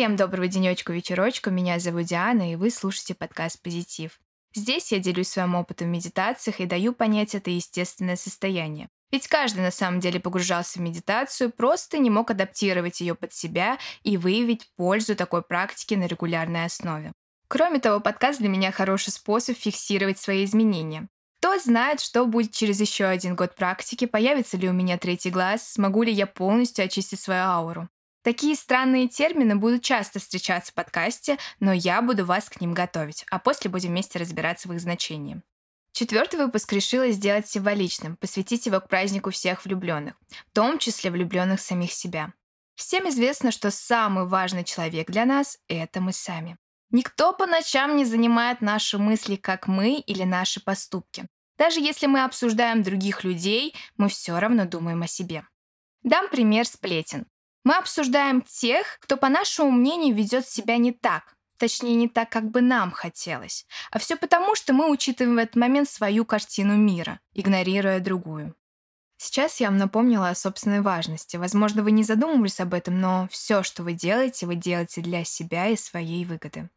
Всем доброго денечку, вечерочку. Меня зовут Диана, и вы слушаете подкаст «Позитив». Здесь я делюсь своим опытом в медитациях и даю понять это естественное состояние. Ведь каждый на самом деле погружался в медитацию, просто не мог адаптировать ее под себя и выявить пользу такой практики на регулярной основе. Кроме того, подкаст для меня хороший способ фиксировать свои изменения. Кто знает, что будет через еще один год практики, появится ли у меня третий глаз, смогу ли я полностью очистить свою ауру. Такие странные термины будут часто встречаться в подкасте, но я буду вас к ним готовить, а после будем вместе разбираться в их значении. Четвертый выпуск решила сделать символичным, посвятить его к празднику всех влюбленных, в том числе влюбленных самих себя. Всем известно, что самый важный человек для нас — это мы сами. Никто по ночам не занимает наши мысли, как мы или наши поступки. Даже если мы обсуждаем других людей, мы все равно думаем о себе. Дам пример сплетен. Мы обсуждаем тех, кто, по нашему мнению, ведет себя не так, точнее, не так, как бы нам хотелось. А все потому, что мы учитываем в этот момент свою картину мира, игнорируя другую. Сейчас я вам напомнила о собственной важности. Возможно, вы не задумывались об этом, но все, что вы делаете, вы делаете для себя и своей выгоды.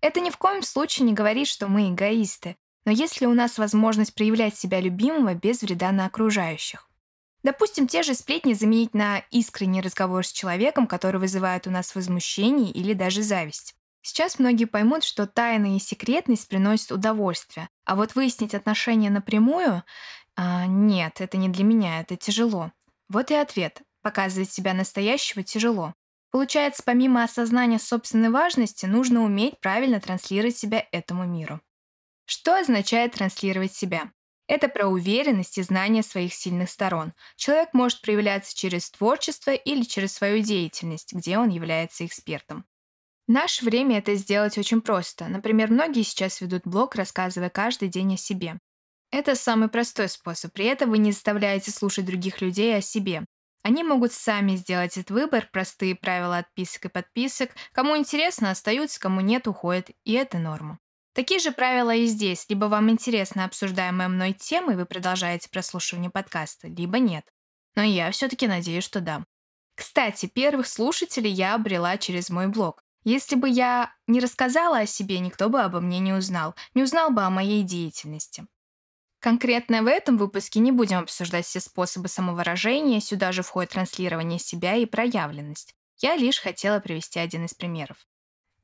Это ни в коем случае не говорит, что мы эгоисты, но если у нас возможность проявлять себя любимого без вреда на окружающих. Допустим, те же сплетни заменить на искренний разговор с человеком, который вызывает у нас возмущение или даже зависть. Сейчас многие поймут, что тайна и секретность приносят удовольствие, а вот выяснить отношения напрямую а, нет, это не для меня, это тяжело. Вот и ответ. Показывать себя настоящего тяжело. Получается, помимо осознания собственной важности, нужно уметь правильно транслировать себя этому миру. Что означает транслировать себя? Это про уверенность и знание своих сильных сторон. Человек может проявляться через творчество или через свою деятельность, где он является экспертом. В наше время это сделать очень просто. Например, многие сейчас ведут блог, рассказывая каждый день о себе. Это самый простой способ. При этом вы не заставляете слушать других людей о себе. Они могут сами сделать этот выбор, простые правила отписок и подписок. Кому интересно, остаются, кому нет, уходят. И это норма. Такие же правила и здесь. Либо вам интересна обсуждаемая мной тема, и вы продолжаете прослушивание подкаста, либо нет. Но я все-таки надеюсь, что да. Кстати, первых слушателей я обрела через мой блог. Если бы я не рассказала о себе, никто бы обо мне не узнал, не узнал бы о моей деятельности. Конкретно в этом выпуске не будем обсуждать все способы самовыражения, сюда же входит транслирование себя и проявленность. Я лишь хотела привести один из примеров.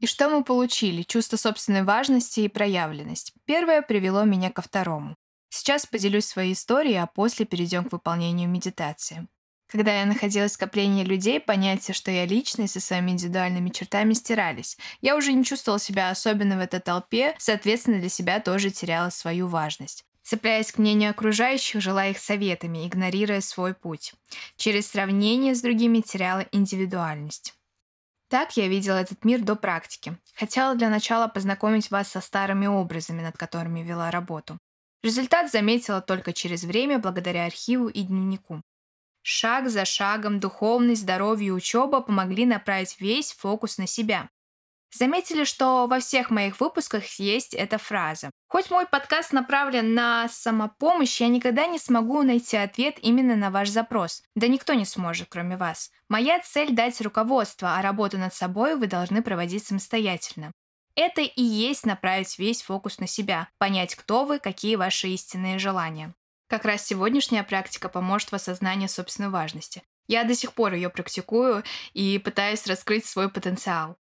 И что мы получили? Чувство собственной важности и проявленность. Первое привело меня ко второму. Сейчас поделюсь своей историей, а после перейдем к выполнению медитации. Когда я находилась в скоплении людей, понятие, что я личность со своими индивидуальными чертами стирались. Я уже не чувствовала себя особенно в этой толпе, соответственно, для себя тоже теряла свою важность. Цепляясь к мнению окружающих, жила их советами, игнорируя свой путь. Через сравнение с другими теряла индивидуальность. Так я видела этот мир до практики. Хотела для начала познакомить вас со старыми образами, над которыми вела работу. Результат заметила только через время благодаря архиву и дневнику. Шаг за шагом духовность, здоровье и учеба помогли направить весь фокус на себя. Заметили, что во всех моих выпусках есть эта фраза. Хоть мой подкаст направлен на самопомощь, я никогда не смогу найти ответ именно на ваш запрос. Да никто не сможет, кроме вас. Моя цель — дать руководство, а работу над собой вы должны проводить самостоятельно. Это и есть направить весь фокус на себя, понять, кто вы, какие ваши истинные желания. Как раз сегодняшняя практика поможет в осознании собственной важности. Я до сих пор ее практикую и пытаюсь раскрыть свой потенциал.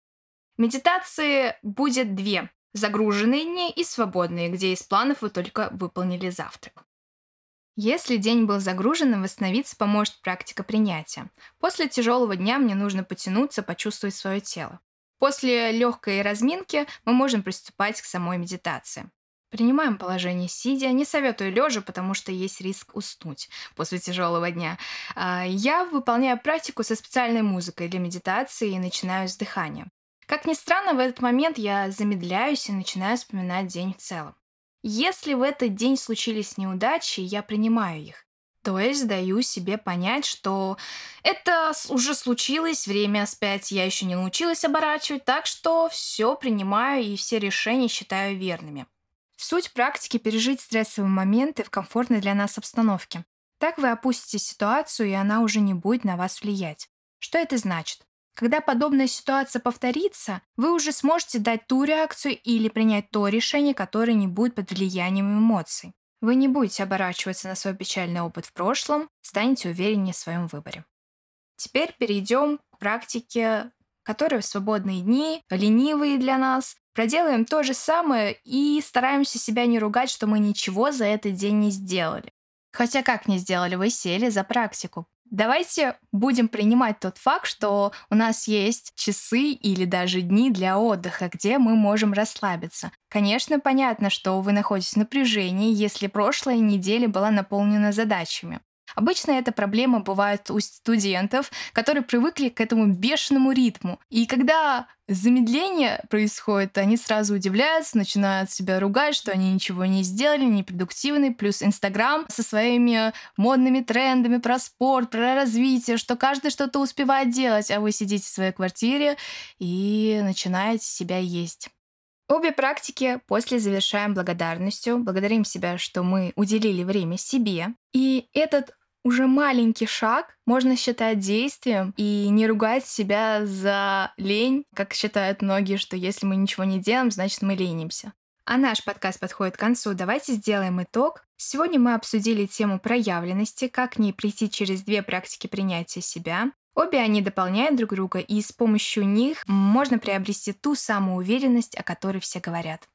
Медитации будет две. Загруженные дни и свободные, где из планов вы только выполнили завтрак. Если день был загруженным, восстановиться поможет практика принятия. После тяжелого дня мне нужно потянуться, почувствовать свое тело. После легкой разминки мы можем приступать к самой медитации. Принимаем положение сидя. Не советую лежа, потому что есть риск уснуть после тяжелого дня. А, я выполняю практику со специальной музыкой для медитации и начинаю с дыхания. Как ни странно, в этот момент я замедляюсь и начинаю вспоминать день в целом. Если в этот день случились неудачи, я принимаю их. То есть даю себе понять, что это уже случилось, время спять я еще не научилась оборачивать, так что все принимаю и все решения считаю верными. Суть практики — пережить стрессовые моменты в комфортной для нас обстановке. Так вы опустите ситуацию, и она уже не будет на вас влиять. Что это значит? Когда подобная ситуация повторится, вы уже сможете дать ту реакцию или принять то решение, которое не будет под влиянием эмоций. Вы не будете оборачиваться на свой печальный опыт в прошлом, станете увереннее в своем выборе. Теперь перейдем к практике, которая в свободные дни, ленивые для нас, проделаем то же самое и стараемся себя не ругать, что мы ничего за этот день не сделали. Хотя как не сделали, вы сели за практику. Давайте будем принимать тот факт, что у нас есть часы или даже дни для отдыха, где мы можем расслабиться. Конечно, понятно, что вы находитесь в напряжении, если прошлая неделя была наполнена задачами. Обычно эта проблема бывает у студентов, которые привыкли к этому бешеному ритму. И когда замедление происходит, они сразу удивляются, начинают себя ругать, что они ничего не сделали, непродуктивны. Плюс Инстаграм со своими модными трендами про спорт, про развитие, что каждый что-то успевает делать, а вы сидите в своей квартире и начинаете себя есть. Обе практики после завершаем благодарностью. Благодарим себя, что мы уделили время себе. И этот уже маленький шаг можно считать действием и не ругать себя за лень, как считают многие, что если мы ничего не делаем, значит мы ленимся. А наш подкаст подходит к концу. Давайте сделаем итог. Сегодня мы обсудили тему проявленности, как к ней прийти через две практики принятия себя. Обе они дополняют друг друга, и с помощью них можно приобрести ту самую уверенность, о которой все говорят.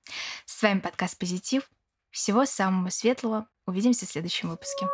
С вами подкаст «Позитив». Всего самого светлого. Увидимся в следующем выпуске.